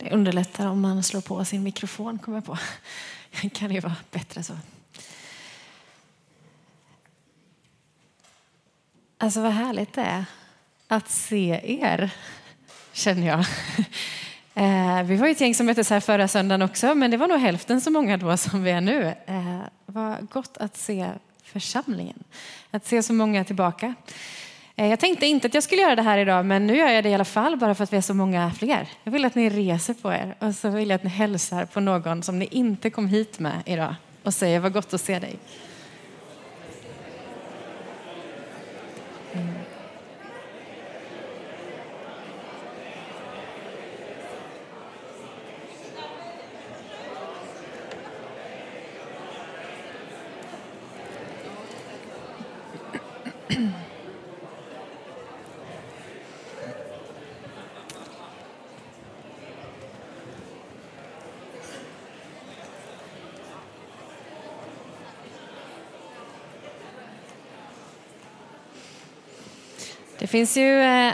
Det underlättar om man slår på sin mikrofon, kommer jag på. Det kan ju vara bättre så. Alltså vad härligt det är att se er, känner jag. Eh, vi var ett gäng som möttes här förra söndagen också, men det var nog hälften så många då som vi är nu. Eh, vad gott att se församlingen, att se så många tillbaka. Eh, jag tänkte inte att jag skulle göra det här idag, men nu gör jag det i alla fall bara för att vi är så många fler. Jag vill att ni reser på er och så vill jag att ni hälsar på någon som ni inte kom hit med idag och säger vad gott att se dig. Det finns ju eh,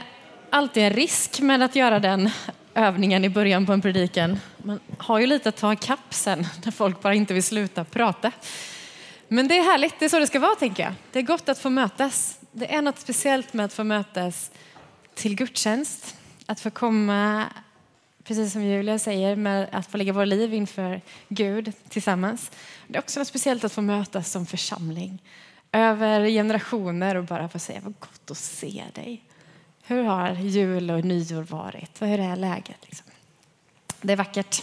alltid en risk med att göra den övningen i början på en predikan. Man har ju lite att ta kapp sen när folk bara inte vill sluta prata. Men det är härligt, det är så det ska vara tänker jag. Det är gott att få mötas. Det är något speciellt med att få mötas till gudstjänst. Att få komma, precis som Julia säger, med att få lägga våra liv inför Gud tillsammans. Det är också något speciellt att få mötas som församling över generationer och bara få säga vad gott att se dig. Hur har jul och nyår varit? Hur är läget? Liksom? Det är vackert.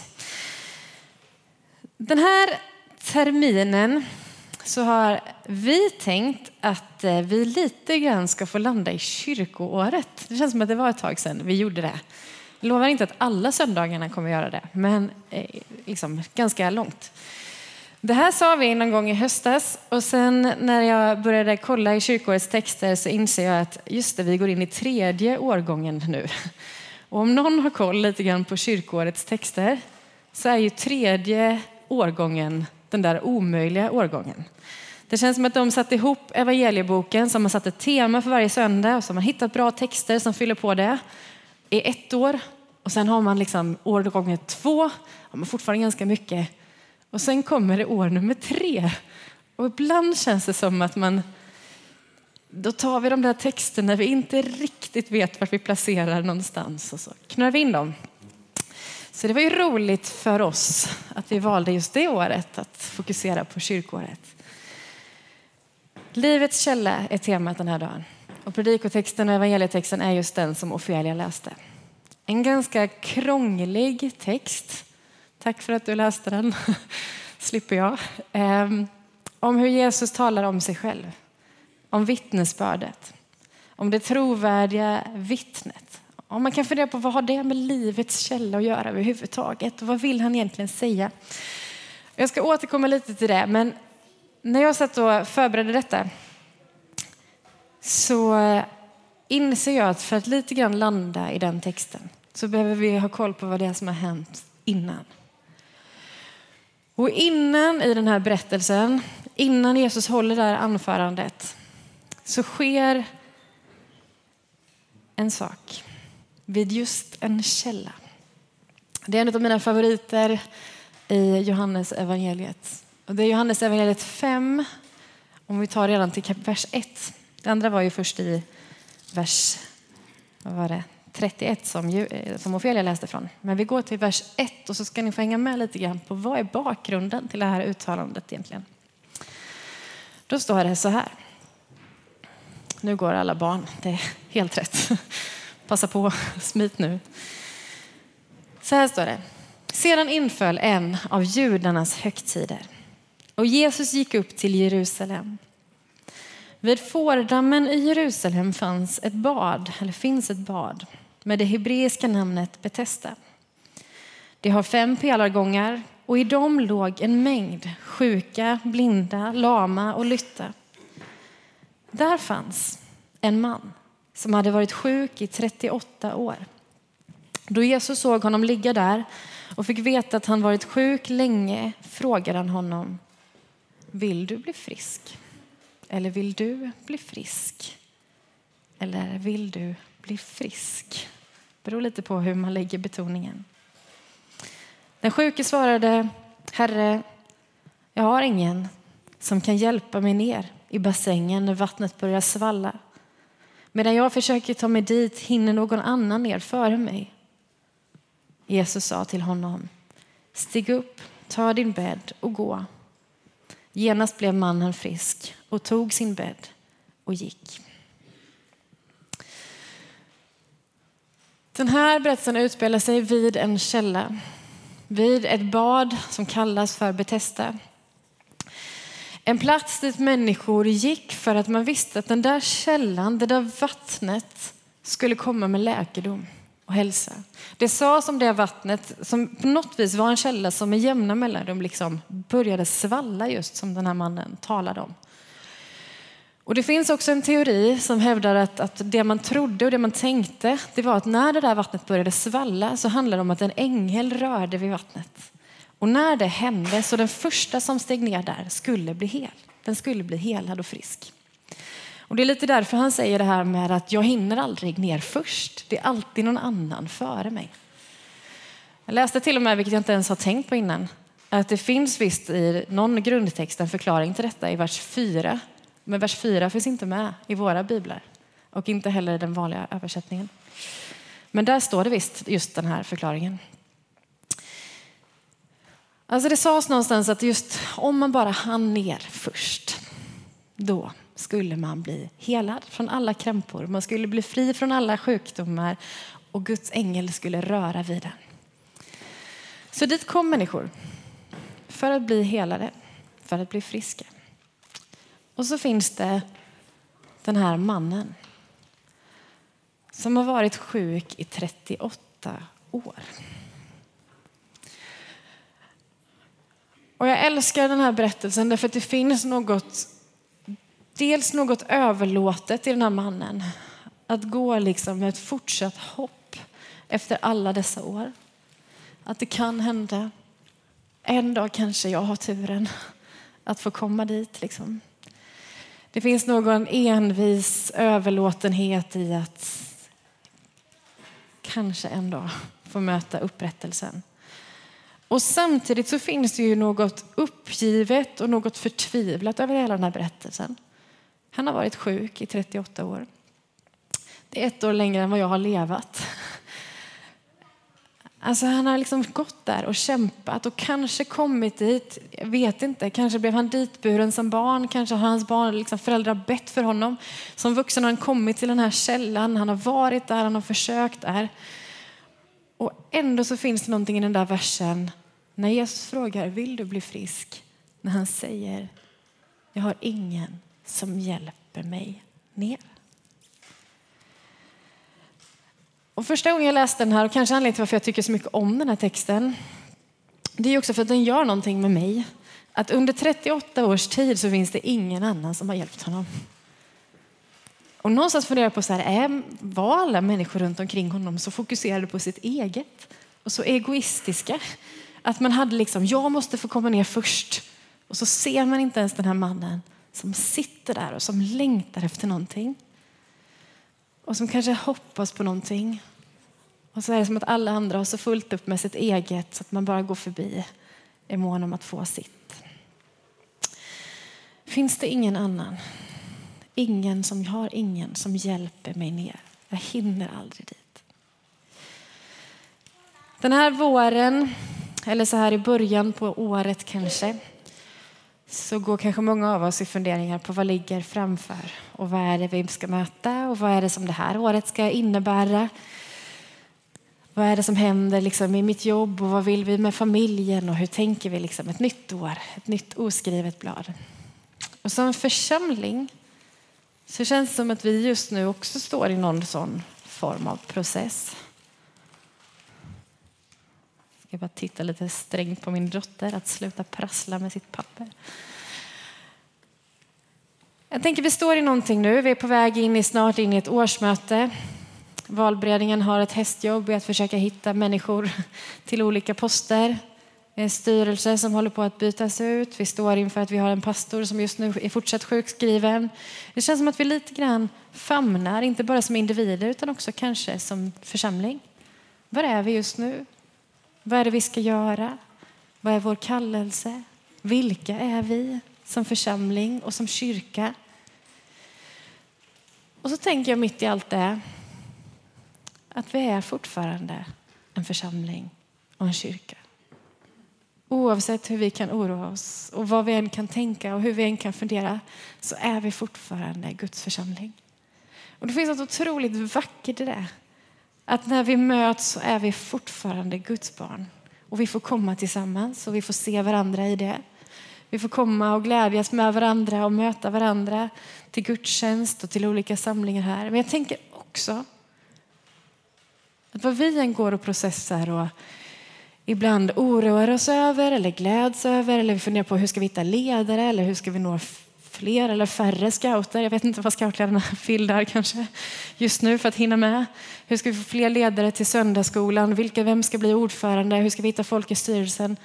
Den här terminen så har vi tänkt att eh, vi lite grann ska få landa i kyrkoåret. Det känns som att det var ett tag sedan vi gjorde det. Jag lovar inte att alla söndagarna kommer att göra det, men eh, liksom ganska långt. Det här sa vi någon gång i höstas och sen när jag började kolla i kyrkårets texter så inser jag att just det, vi går in i tredje årgången nu. Och om någon har koll lite grann på kyrkårets texter så är ju tredje årgången den där omöjliga årgången. Det känns som att de satte ihop evangelieboken som har satt ett tema för varje söndag och som har hittat bra texter som fyller på det i ett år. Och sen har man liksom årgången två, har man fortfarande ganska mycket och sen kommer det år nummer tre. Och ibland känns det som att man då tar vi de där texterna vi inte riktigt vet var vi placerar någonstans och så knör vi in dem. Så det var ju roligt för oss att vi valde just det året att fokusera på kyrkåret. Livets källa är temat den här dagen. Och predikotexten och evangelietexten är just den som Ofelia läste. En ganska krånglig text Tack för att du läste den. slipper jag. Ehm, om hur Jesus talar om sig själv. Om vittnesbördet. Om det trovärdiga vittnet. Om man kan fundera på vad har det med livets källa att göra överhuvudtaget? Och vad vill han egentligen säga? Jag ska återkomma lite till det, men när jag satt och förberedde detta så eh, inser jag att för att lite grann landa i den texten så behöver vi ha koll på vad det är som har hänt innan. Och innan i den här berättelsen, innan Jesus håller det här anförandet, så sker en sak vid just en källa. Det är en av mina favoriter i Johannes evangeliet. Och det är Johannes evangeliet 5, om vi tar redan till vers 1. Det andra var ju först i vers vad var det, 31 som, eh, som Ofelia läste från. Men vi går till vers 1 och så ska ni få hänga med lite grann på vad är bakgrunden till det här uttalandet egentligen. Då står det så här. Nu går alla barn, det är helt rätt. Passa på, smit nu. Så här står det. Sedan inföll en av judarnas högtider och Jesus gick upp till Jerusalem. Vid fårdammen i Jerusalem fanns ett bad, eller finns ett bad med det hebreiska namnet Betesda. Det har fem pelargångar och i dem låg en mängd sjuka, blinda, lama och lytta. Där fanns en man som hade varit sjuk i 38 år. Då Jesus såg honom ligga där och fick veta att han varit sjuk länge frågade han honom Vill du bli frisk? Eller vill du bli frisk? Eller vill du bli frisk? Det beror lite på hur man lägger betoningen. Den sjuke svarade, Herre, jag har ingen som kan hjälpa mig ner i bassängen när vattnet börjar svalla. Medan jag försöker ta mig dit hinner någon annan ner före mig. Jesus sa till honom, stig upp, ta din bädd och gå. Genast blev mannen frisk och tog sin bädd och gick. Den här berättelsen utspelar sig vid en källa, vid ett bad som kallas för Betesda. En plats dit människor gick för att man visste att den där källan, det där vattnet skulle komma med läkedom och hälsa. Det sades om det vattnet som på något vis var en källa som med jämna mellanrum liksom började svalla just som den här mannen talade om. Och det finns också en teori som hävdar att, att det man trodde och det man tänkte det var att när det där vattnet började svalla så handlade det om att en ängel rörde vid vattnet. Och när det hände så den första som steg ner där skulle bli hel. Den skulle bli helad och frisk. Och det är lite därför han säger det här med att jag hinner aldrig ner först. Det är alltid någon annan före mig. Jag läste till och med, vilket jag inte ens har tänkt på innan, att det finns visst i någon grundtext en förklaring till detta i vers 4. Men vers 4 finns inte med i våra biblar och inte heller i den vanliga översättningen. Men där står det visst just den här förklaringen. Alltså det sades någonstans att just om man bara hann ner först, då skulle man bli helad från alla krämpor. Man skulle bli fri från alla sjukdomar och Guds ängel skulle röra vid den. Så dit kom människor för att bli helade, för att bli friska. Och så finns det den här mannen som har varit sjuk i 38 år. Och jag älskar den här berättelsen därför att det finns något, dels något överlåtet i den här mannen. Att gå liksom med ett fortsatt hopp efter alla dessa år. Att det kan hända. En dag kanske jag har turen att få komma dit. Liksom. Det finns någon envis överlåtenhet i att kanske en dag få möta upprättelsen. Och samtidigt så finns det ju något uppgivet och något förtvivlat över hela den här berättelsen. Han har varit sjuk i 38 år. Det är ett år längre än vad jag har levat. Alltså han har liksom gått där och kämpat och kanske kommit dit. Jag vet inte. Kanske blev han ditburen som barn. Kanske har hans barn, liksom föräldrar bett för honom. Som vuxen har han kommit till den här källan. Han har varit där, han har försökt där. Och ändå så finns det någonting i den där versen när Jesus frågar vill du bli frisk? När han säger jag har ingen som hjälper mig ner. Och första gången jag läste den här, och kanske anledningen till varför jag tycker så mycket om den här texten, det är också för att den gör någonting med mig. Att under 38 års tid så finns det ingen annan som har hjälpt honom. Och någonstans funderar jag på så här, är, var alla människor runt omkring honom så fokuserade på sitt eget och så egoistiska? Att man hade liksom, jag måste få komma ner först. Och så ser man inte ens den här mannen som sitter där och som längtar efter någonting. Och som kanske hoppas på någonting. Och så är det som att alla andra har så fullt upp med sitt eget så att man bara går förbi i mån om att få sitt. Finns det ingen annan? Ingen som jag har ingen som hjälper mig ner. Jag hinner aldrig dit. Den här våren, eller så här i början på året kanske, så går kanske många av oss i funderingar på vad ligger framför och vad är det vi ska möta och vad är det som det här året ska innebära. Vad är det som händer liksom i mitt jobb och vad vill vi med familjen och hur tänker vi liksom ett nytt år, ett nytt oskrivet blad. Och som församling så känns det som att vi just nu också står i någon sån form av process. Jag bara tittar lite strängt på min dotter att sluta prassla med sitt papper. Jag tänker vi står i någonting nu. Vi är på väg in i snart in i ett årsmöte. Valberedningen har ett hästjobb i att försöka hitta människor till olika poster. Det är En styrelse som håller på att bytas ut. Vi står inför att vi har en pastor som just nu är fortsatt sjukskriven. Det känns som att vi lite grann famnar, inte bara som individer utan också kanske som församling. Var är vi just nu? Vad är det vi ska göra? Vad är vår kallelse? Vilka är vi som församling och som kyrka? Och så tänker jag mitt i allt det att vi är fortfarande en församling och en kyrka. Oavsett hur vi kan oroa oss och vad vi än kan tänka och hur vi än kan fundera så är vi fortfarande Guds församling. Och det finns något otroligt vackert i det. Att när vi möts så är vi fortfarande Guds barn. Och vi får komma tillsammans och vi får se varandra i det. Vi får komma och glädjas med varandra och möta varandra till gudstjänst och till olika samlingar här. Men jag tänker också att vad vi än går och processar och ibland oroar oss över eller gläds över eller vi funderar på hur ska vi hitta ledare eller hur ska vi nå fler eller färre scouter. Jag vet inte vad scoutledarna vill där kanske just nu för att hinna med. Hur ska vi få fler ledare till söndagsskolan? Vilka, vem ska bli ordförande? Hur ska vi hitta folk i styrelsen?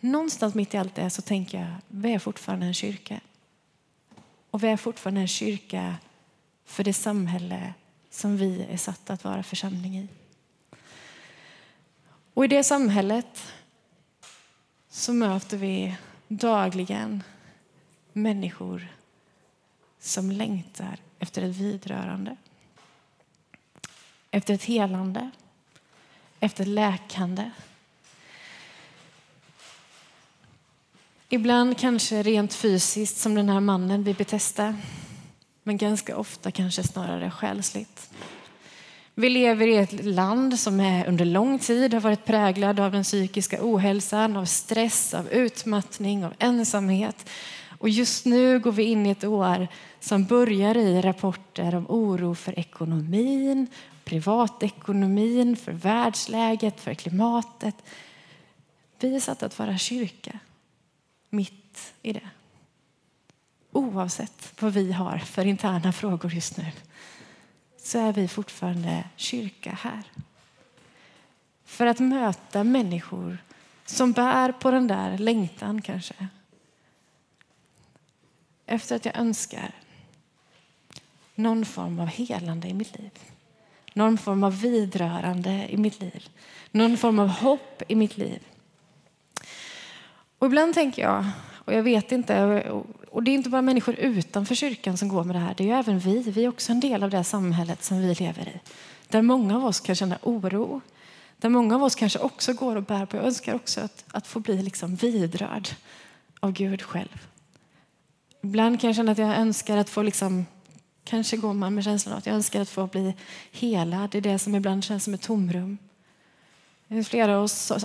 Någonstans mitt i allt det så tänker jag, vi är fortfarande en kyrka. Och vi är fortfarande en kyrka för det samhälle som vi är satta att vara församling i. Och i det samhället så möter vi dagligen människor som längtar efter ett vidrörande. Efter ett helande, efter ett läkande. Ibland kanske rent fysiskt som den här mannen vi Betesda. Men ganska ofta kanske snarare själsligt. Vi lever i ett land som är under lång tid har varit präglad av den psykiska ohälsan, av stress, av utmattning, av ensamhet. Och just nu går vi in i ett år som börjar i rapporter om oro för ekonomin, privatekonomin, för världsläget, för klimatet. Vi är satta att vara kyrka mitt i det. Oavsett vad vi har för interna frågor just nu så är vi fortfarande kyrka här. För att möta människor som bär på den där längtan kanske. Efter att jag önskar någon form av helande i mitt liv. Någon form av vidrörande i mitt liv. Någon form av hopp i mitt liv. Och ibland tänker jag, och jag vet inte, och det är inte bara människor utanför kyrkan som går med det här, det är ju även vi. Vi är också en del av det samhället som vi lever i. Där många av oss kan känna oro. Där många av oss kanske också går och bär på, jag önskar också att, att få bli liksom vidrörd av Gud själv. Ibland kan jag känna att jag önskar att få liksom, kanske går man med känslan av att jag önskar att få bli helad. Det är det som ibland känns som ett tomrum. Det är flera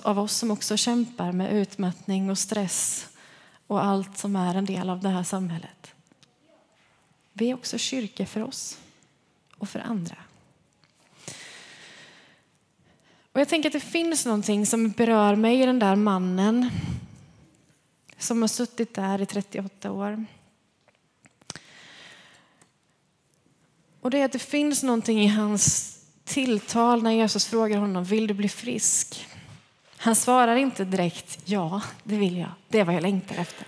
av oss som också kämpar med utmattning och stress och allt som är en del av det här samhället. Vi är också kyrka för oss och för andra. Och jag tänker att det finns någonting som berör mig i den där mannen som har suttit där i 38 år. Och det är att det finns någonting i hans tilltal när Jesus frågar honom, vill du bli frisk? Han svarar inte direkt, ja, det vill jag. Det är vad jag längtar efter.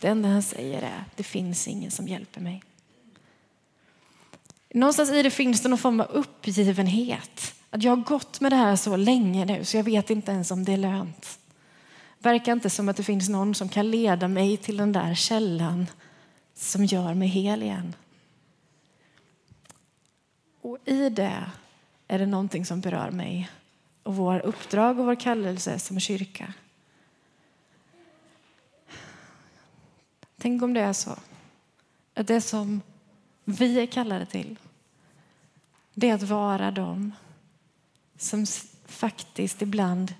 Det enda han säger är, det finns ingen som hjälper mig. Någonstans i det finns det någon form av uppgivenhet. Att jag har gått med det här så länge nu så jag vet inte ens om det är lönt. Verkar inte som att det finns någon som kan leda mig till den där källan som gör mig hel igen. Och i det är det någonting som berör mig och vår uppdrag och vår kallelse som kyrka. Tänk om det är så att det som vi är kallade till det är att vara dem som faktiskt ibland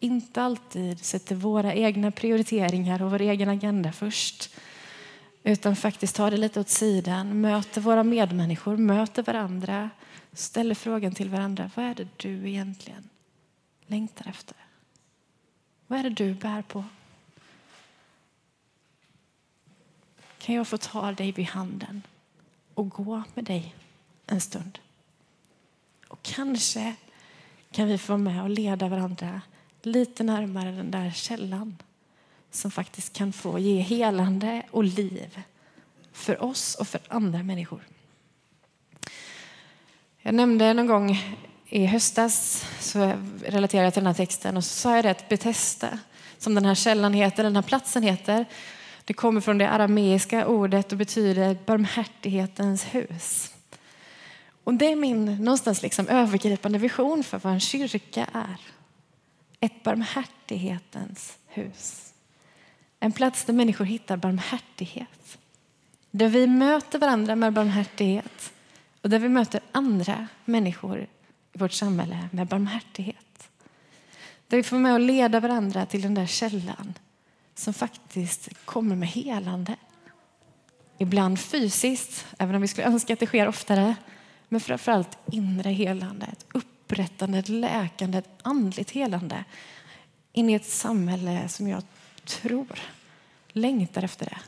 inte alltid sätter våra egna prioriteringar och vår egen agenda först utan faktiskt tar det lite åt sidan, möter våra medmänniskor, möter varandra, ställer frågan till varandra. Vad är det du egentligen längtar efter? Vad är det du bär på? Kan jag få ta dig vid handen och gå med dig en stund? Och kanske kan vi få vara med och leda varandra lite närmare den där källan som faktiskt kan få ge helande och liv för oss och för andra människor. Jag nämnde någon gång i höstas så relaterade jag till den här texten och så sa jag det att Betesda, som den här källan heter, den här platsen heter, det kommer från det arameiska ordet och betyder barmhärtighetens hus. Och det är min någonstans liksom övergripande vision för vad en kyrka är. Ett barmhärtighetens hus. En plats där människor hittar barmhärtighet. Där vi möter varandra med barmhärtighet och där vi möter andra människor i vårt samhälle med barmhärtighet. Där vi får med att leda varandra till den där källan som faktiskt kommer med helande. Ibland fysiskt, även om vi skulle önska att det sker oftare. Men framförallt inre helande, ett upprättande, ett läkande, ett andligt helande in i ett samhälle som jag tror längtar efter det.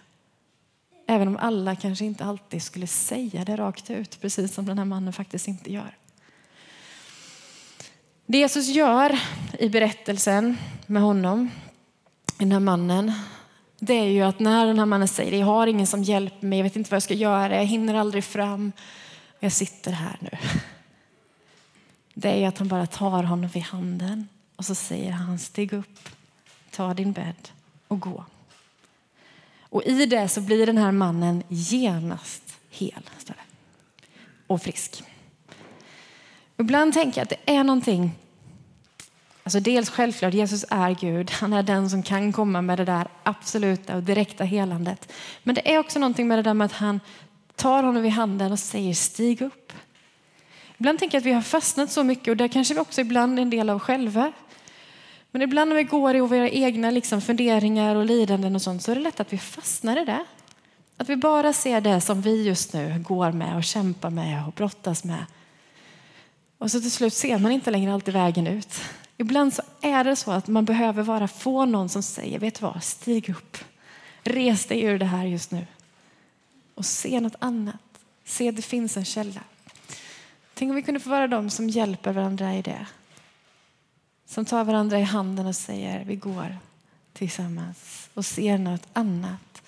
Även om alla kanske inte alltid skulle säga det rakt ut, precis som den här mannen faktiskt inte gör. Det Jesus gör i berättelsen med honom, den här mannen, det är ju att när den här mannen säger jag har ingen som hjälper mig, jag vet inte vad jag ska göra, jag hinner aldrig fram, jag sitter här nu. Det är ju att han bara tar honom vid handen och så säger han stig upp, ta din bädd och gå. Och i det så blir den här mannen genast hel står det. och frisk. Ibland tänker jag att det är någonting Alltså dels självklart, Jesus är Gud. Han är den som kan komma med det där absoluta och direkta helandet. Men det är också någonting med det där med att han tar honom i handen och säger stig upp. Ibland tänker jag att vi har fastnat så mycket och där kanske vi också ibland är en del av själva. Men ibland när vi går i våra egna liksom funderingar och lidanden och sånt så är det lätt att vi fastnar i det. Att vi bara ser det som vi just nu går med och kämpar med och brottas med. Och så till slut ser man inte längre alltid vägen ut. Ibland så är det så att man behöver bara få någon som säger, vet du vad, stig upp. Res dig ur det här just nu. Och se något annat. Se att det finns en källa. Tänk om vi kunde få vara de som hjälper varandra i det. Som tar varandra i handen och säger vi går tillsammans och ser något annat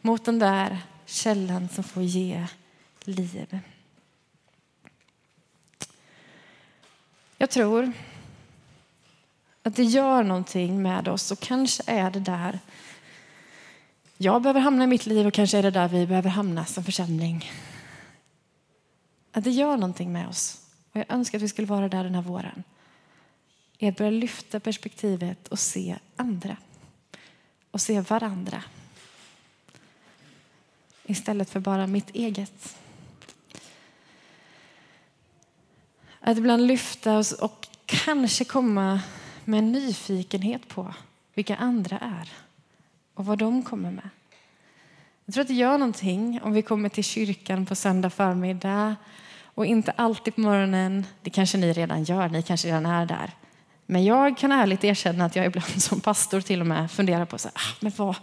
mot den där källan som får ge liv. Jag tror att det gör någonting med oss och kanske är det där jag behöver hamna i mitt liv och kanske är det där vi behöver hamna som församling. Att det gör någonting med oss. Och jag önskar att vi skulle vara där den här våren är att börja lyfta perspektivet och se andra. Och se varandra. Istället för bara mitt eget. Att ibland lyfta oss och kanske komma med en nyfikenhet på vilka andra är och vad de kommer med. Jag tror att det gör någonting om vi kommer till kyrkan på söndag förmiddag och inte alltid på morgonen. Det kanske ni redan gör, ni kanske redan är där. Men jag kan ärligt erkänna att jag ibland som pastor till och med funderar på så här, ah, men vad,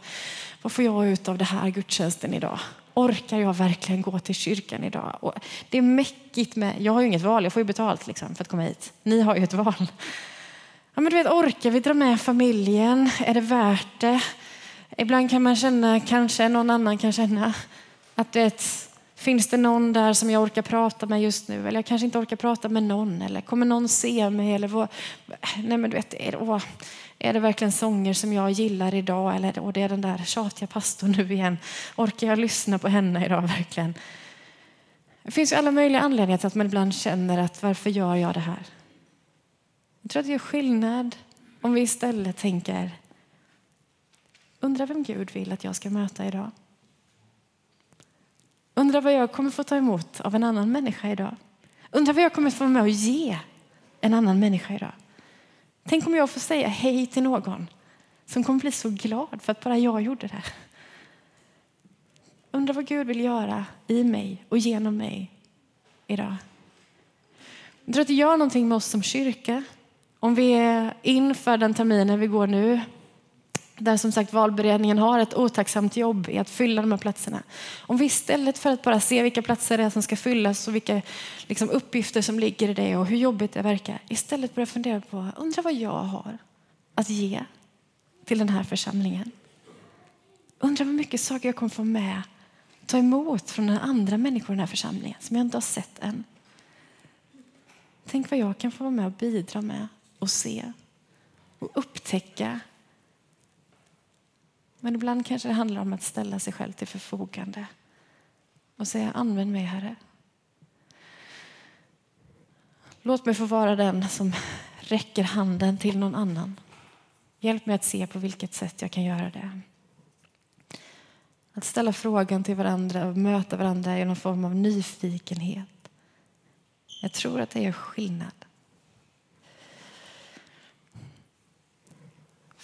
vad får jag ut av det här gudstjänsten idag? Orkar jag verkligen gå till kyrkan idag? Och det är mäckigt med, jag har ju inget val, jag får ju betalt liksom för att komma hit. Ni har ju ett val. Ja, men du vet, orkar vi dra med familjen? Är det värt det? Ibland kan man känna, kanske någon annan kan känna, att du vet finns det någon där som jag orkar prata med just nu? Eller jag kanske inte orkar prata med någon. Eller kommer någon se mig? Eller vad? Nej, men du vet, är, det, åh, är det verkligen sånger som jag gillar idag? Eller åh, det är den där tjatiga pastorn nu igen. Orkar jag lyssna på henne idag verkligen? Det finns ju alla möjliga anledningar till att man ibland känner att varför gör jag det här? Jag tror att det gör skillnad om vi istället tänker Undrar vem Gud vill att jag ska möta idag. Undrar vad jag kommer få ta emot av en annan människa idag. Undrar vad jag kommer få med och ge en annan människa idag. Tänk om jag får säga hej till någon som kommer bli så glad för att bara jag gjorde det. Undrar vad Gud vill göra i mig och genom mig idag. Jag tror att det gör någonting med oss som kyrka om vi är inför den terminen vi går nu där som sagt valberedningen har ett otacksamt jobb i att fylla de här platserna. Om vi istället för att bara se vilka platser det är som ska fyllas och vilka liksom, uppgifter som ligger i det och hur jobbigt det verkar, istället börjar fundera på, undra vad jag har att ge till den här församlingen. Undrar hur mycket saker jag kommer få med, ta emot från den andra människor i den här församlingen som jag inte har sett än. Tänk vad jag kan få vara med och bidra med och se och upptäcka. Men ibland kanske det handlar om att ställa sig själv till förfogande och säga använd mig, Herre. Låt mig få vara den som räcker handen till någon annan. Hjälp mig att se på vilket sätt jag kan göra det. Att ställa frågan till varandra och möta varandra i någon form av nyfikenhet. Jag tror att det gör skillnad.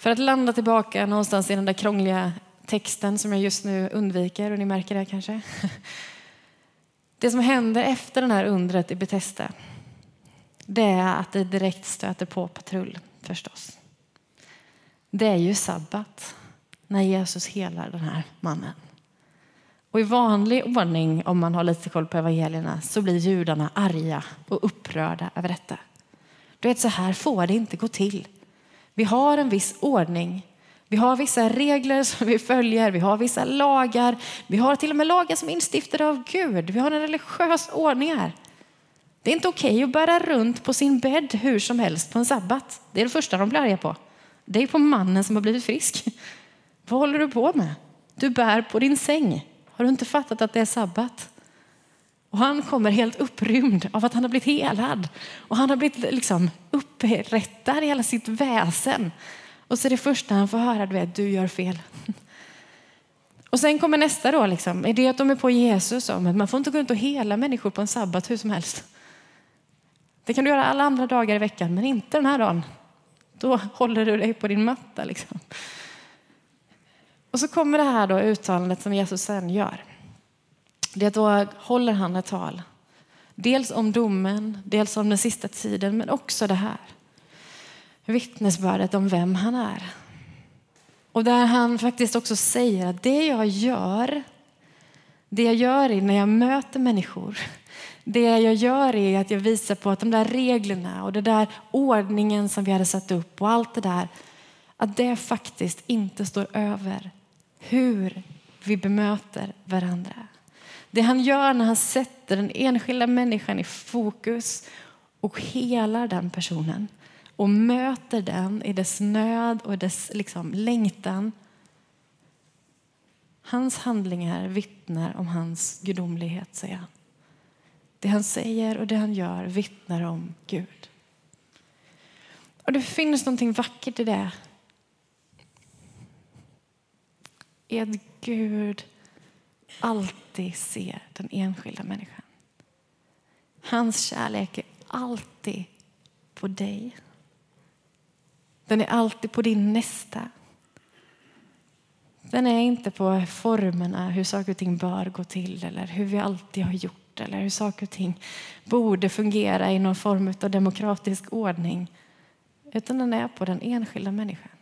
För att landa tillbaka någonstans i den där krångliga texten som jag just nu undviker, och ni märker det kanske. Det som händer efter den här undret i Betesda, det är att det direkt stöter på patrull förstås. Det är ju sabbat när Jesus helar den här mannen. Och I vanlig ordning, om man har lite koll på evangelierna, så blir judarna arga och upprörda över detta. Du vet, så här får det inte gå till. Vi har en viss ordning. Vi har vissa regler som vi följer, vi har vissa lagar. Vi har till och med lagar som är instiftade av Gud. Vi har en religiös ordning här. Det är inte okej okay att bära runt på sin bädd hur som helst på en sabbat. Det är det första de blir arga på. Det är på mannen som har blivit frisk. Vad håller du på med? Du bär på din säng. Har du inte fattat att det är sabbat? Och han kommer helt upprymd av att han har blivit helad. Och han har blivit liksom upprättad i hela sitt väsen. Och så är det första han får höra, du vet, du gör fel. Och sen kommer nästa då, liksom, är det att de är på Jesus om att man får inte gå runt och hela människor på en sabbat hur som helst. Det kan du göra alla andra dagar i veckan, men inte den här dagen. Då håller du dig på din matta. Liksom. Och så kommer det här då uttalandet som Jesus sen gör. Det är då håller han ett tal. Dels om domen, dels om den sista tiden, men också det här. Vittnesbördet om vem han är. Och där han faktiskt också säger att det jag gör, det jag gör när jag möter människor, det jag gör är att jag visar på att de där reglerna och den där ordningen som vi hade satt upp och allt det där, att det faktiskt inte står över hur vi bemöter varandra. Det han gör när han sätter den enskilda människan i fokus och helar den personen och möter den i dess nöd och dess liksom, längtan. Hans handlingar vittnar om hans gudomlighet, säger han. Det han säger och det han gör vittnar om Gud. Och Det finns någonting vackert i det. I att Gud alltid ser den enskilda människan. Hans kärlek är alltid på dig. Den är alltid på din nästa. Den är inte på formerna, hur saker och ting bör gå till eller hur vi alltid har gjort eller hur saker och ting borde fungera i någon form av demokratisk ordning. Utan den är på den enskilda människan.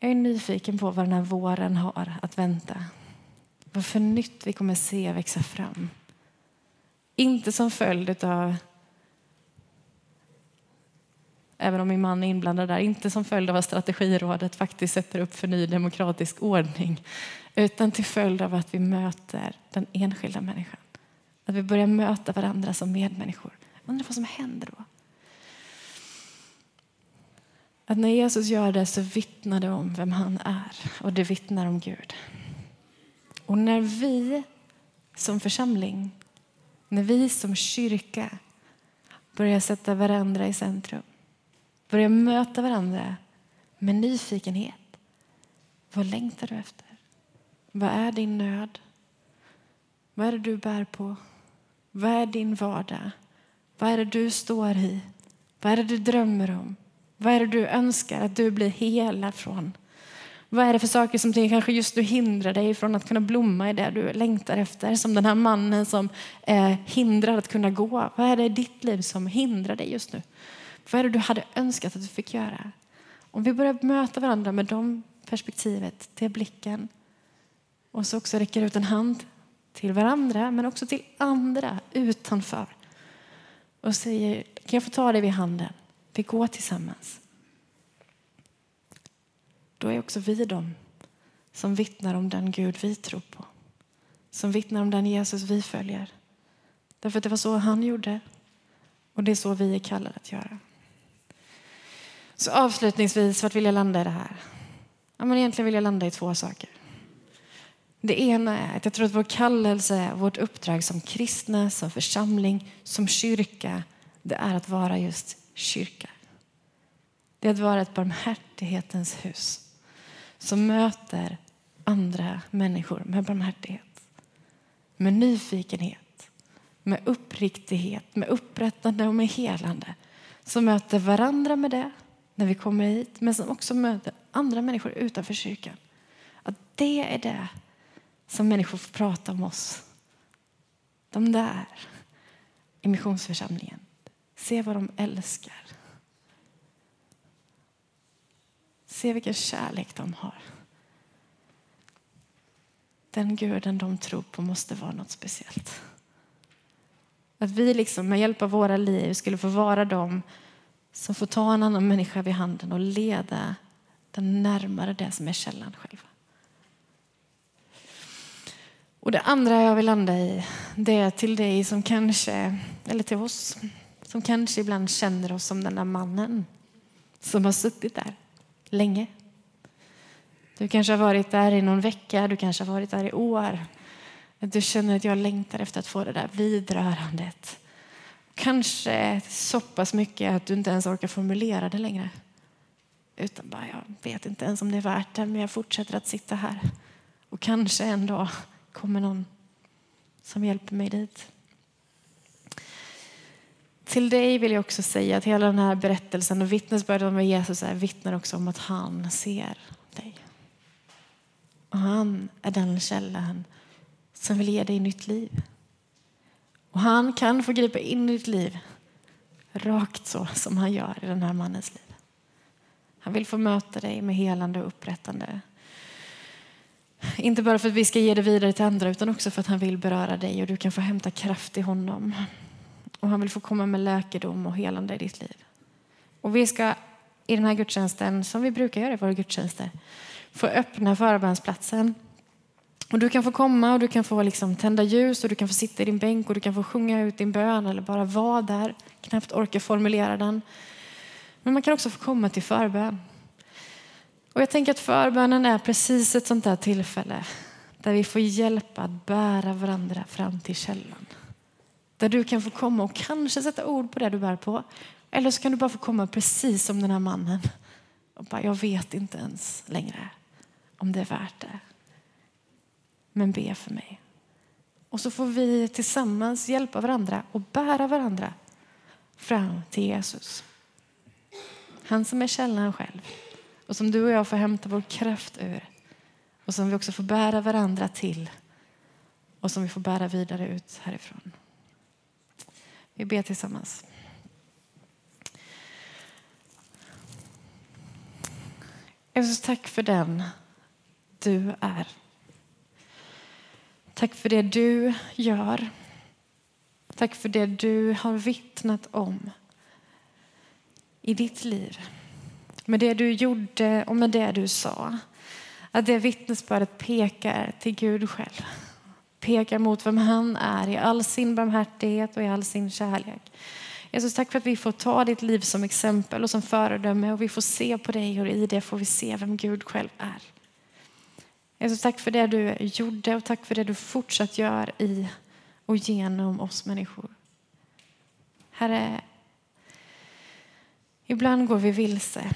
Jag är nyfiken på vad den här våren har att vänta. Vad för nytt vi kommer se växa fram. Inte som följd av även om min man är inblandad där, inte som följd av att strategirådet faktiskt sätter upp för ny demokratisk ordning, utan till följd av att vi möter den enskilda människan. Att vi börjar möta varandra som medmänniskor. Jag undrar vad som händer då? Att när Jesus gör det så vittnar det om vem han är och det vittnar om Gud. Och när vi som församling, när vi som kyrka börjar sätta varandra i centrum börjar möta varandra med nyfikenhet. Vad längtar du efter? Vad är din nöd? Vad är det du bär på? Vad är din vardag? Vad är det du står i? Vad är det du drömmer om? Vad är det du önskar att du blir hela från? Vad är det för saker som kanske just nu hindrar dig från att kunna blomma i det du längtar efter? Som den här mannen som eh, hindrar att kunna gå. Vad är det i ditt liv som hindrar dig just nu? Vad är det du hade önskat att du fick göra? Om vi börjar möta varandra med de perspektivet, det blicken och så också räcker ut en hand till varandra men också till andra utanför och säger kan jag få ta dig vid handen? Vi går tillsammans. Då är också vi de som vittnar om den Gud vi tror på. Som vittnar om den Jesus vi följer. Därför att det var så han gjorde och det är så vi är kallade att göra. Så avslutningsvis, vart vill jag landa i det här? Ja, men egentligen vill jag landa i två saker. Det ena är att jag tror att vår kallelse, vårt uppdrag som kristna, som församling, som kyrka, det är att vara just kyrka. Det är att vara ett barmhärtighetens hus som möter andra människor med barmhärtighet, med nyfikenhet, med uppriktighet, med upprättande och med helande. Som möter varandra med det när vi kommer hit, men som också möter andra människor utanför kyrkan. Att det är det som människor får prata om oss. De där i missionsförsamlingen. Se vad de älskar. Se vilken kärlek de har. Den guden de tror på måste vara något speciellt. Att vi liksom med hjälp av våra liv skulle få vara de som får ta en annan människa vid handen och leda den närmare det som är källan själva. Och det andra jag vill landa i, det är till dig som kanske, eller till oss, som kanske ibland känner oss som den där mannen som har suttit där länge. Du kanske har varit där i någon vecka, du kanske har varit där i år. Du känner att jag längtar efter att få det där vidrörandet. Kanske så pass mycket att du inte ens orkar formulera det längre. Utan bara, jag vet inte ens om det är värt det, men jag fortsätter att sitta här. Och kanske en dag kommer någon som hjälper mig dit. Till dig vill jag också säga att hela den här berättelsen och vittnesbörden om Jesus är vittnar också om att han ser dig. Och han är den källan som vill ge dig nytt liv. Och han kan få gripa in i ditt liv rakt så som han gör i den här mannens liv. Han vill få möta dig med helande och upprättande. Inte bara för att vi ska ge det vidare till andra utan också för att han vill beröra dig och du kan få hämta kraft i honom. Och han vill få komma med läkedom och helande i ditt liv. Och vi ska i den här gudstjänsten, som vi brukar göra i våra gudstjänster, få öppna förbönsplatsen. Och du kan få komma och du kan få liksom tända ljus och du kan få sitta i din bänk och du kan få sjunga ut din bön eller bara vara där, knappt orka formulera den. Men man kan också få komma till förbön. Och jag tänker att förbönen är precis ett sånt där tillfälle där vi får hjälpa att bära varandra fram till källan. Där du kan få komma och kanske sätta ord på det du bär på. Eller så kan du bara få komma precis som den här mannen. Och bara, jag vet inte ens längre om det är värt det. Men be för mig. Och så får vi tillsammans hjälpa varandra och bära varandra fram till Jesus. Han som är källan själv och som du och jag får hämta vår kraft ur och som vi också får bära varandra till och som vi får bära vidare ut härifrån. Vi ber tillsammans. Jesus, tack för den du är. Tack för det du gör. Tack för det du har vittnat om i ditt liv. Med det du gjorde och med det du sa. Att det vittnesbördet pekar till Gud själv. Pekar mot vem han är i all sin barmhärtighet och i all sin kärlek. Jesus, tack för att vi får ta ditt liv som exempel och som föredöme och vi får se på dig och i det får vi se vem Gud själv är. Jesus, tack för det du gjorde och tack för det du fortsatt gör i och genom oss människor. Herre, ibland går vi vilse.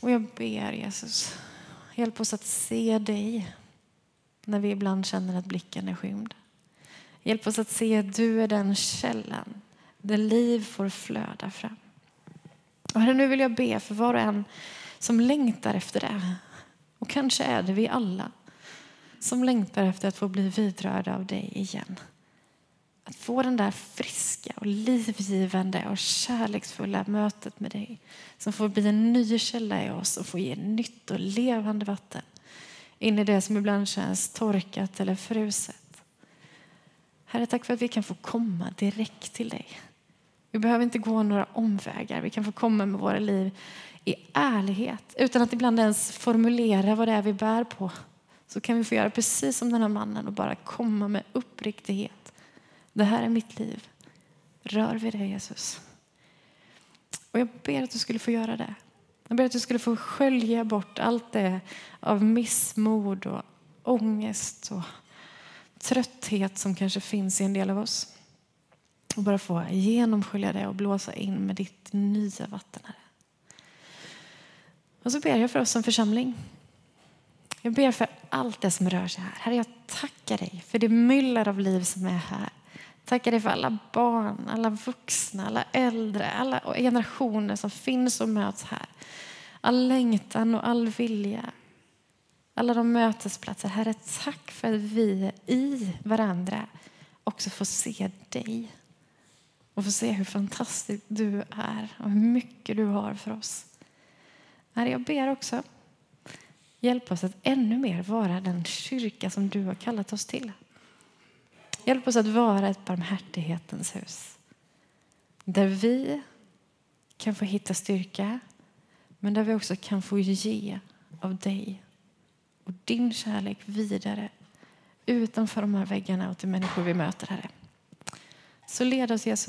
Och jag ber Jesus, hjälp oss att se dig när vi ibland känner att blicken är skymd. Hjälp oss att se att du är den källan där liv får flöda fram. Och herre, nu vill jag be för var och en som längtar efter det. Och kanske är det vi alla som längtar efter att få bli vidrörda av dig igen. Att få den där friska och livgivande och kärleksfulla mötet med dig som får bli en ny källa i oss och få ge nytt och levande vatten in i det som ibland känns torkat eller fruset. Herre, tack för att vi kan få komma direkt till dig. Vi behöver inte gå några omvägar. Vi kan få komma med våra liv i ärlighet utan att ibland ens formulera vad det är vi bär på. så kan vi få göra precis som den här mannen och bara komma med uppriktighet. Det här är mitt liv. Rör vid det Jesus. Och jag ber att du skulle få göra det. Jag ber att du skulle få skölja bort allt det av missmod och ångest och trötthet som kanske finns i en del av oss. Och bara få genomskölja det och blåsa in med ditt nya vatten. Här. Och så ber jag för oss som församling. Jag ber för allt det som rör sig här. Herre, jag tackar dig för det myller av liv som är här. Tackar dig för alla barn, alla vuxna, alla äldre, alla generationer som finns och möts här. All längtan och all vilja. Alla de mötesplatser. Herre, tack för att vi i varandra också får se dig. Och får se hur fantastisk du är och hur mycket du har för oss. Herre, jag ber också, hjälp oss att ännu mer vara den kyrka som du har kallat oss till. Hjälp oss att vara ett barmhärtighetens hus. Där vi kan få hitta styrka, men där vi också kan få ge av dig och din kärlek vidare utanför de här väggarna och till människor vi möter, Herre. Så led oss Jesus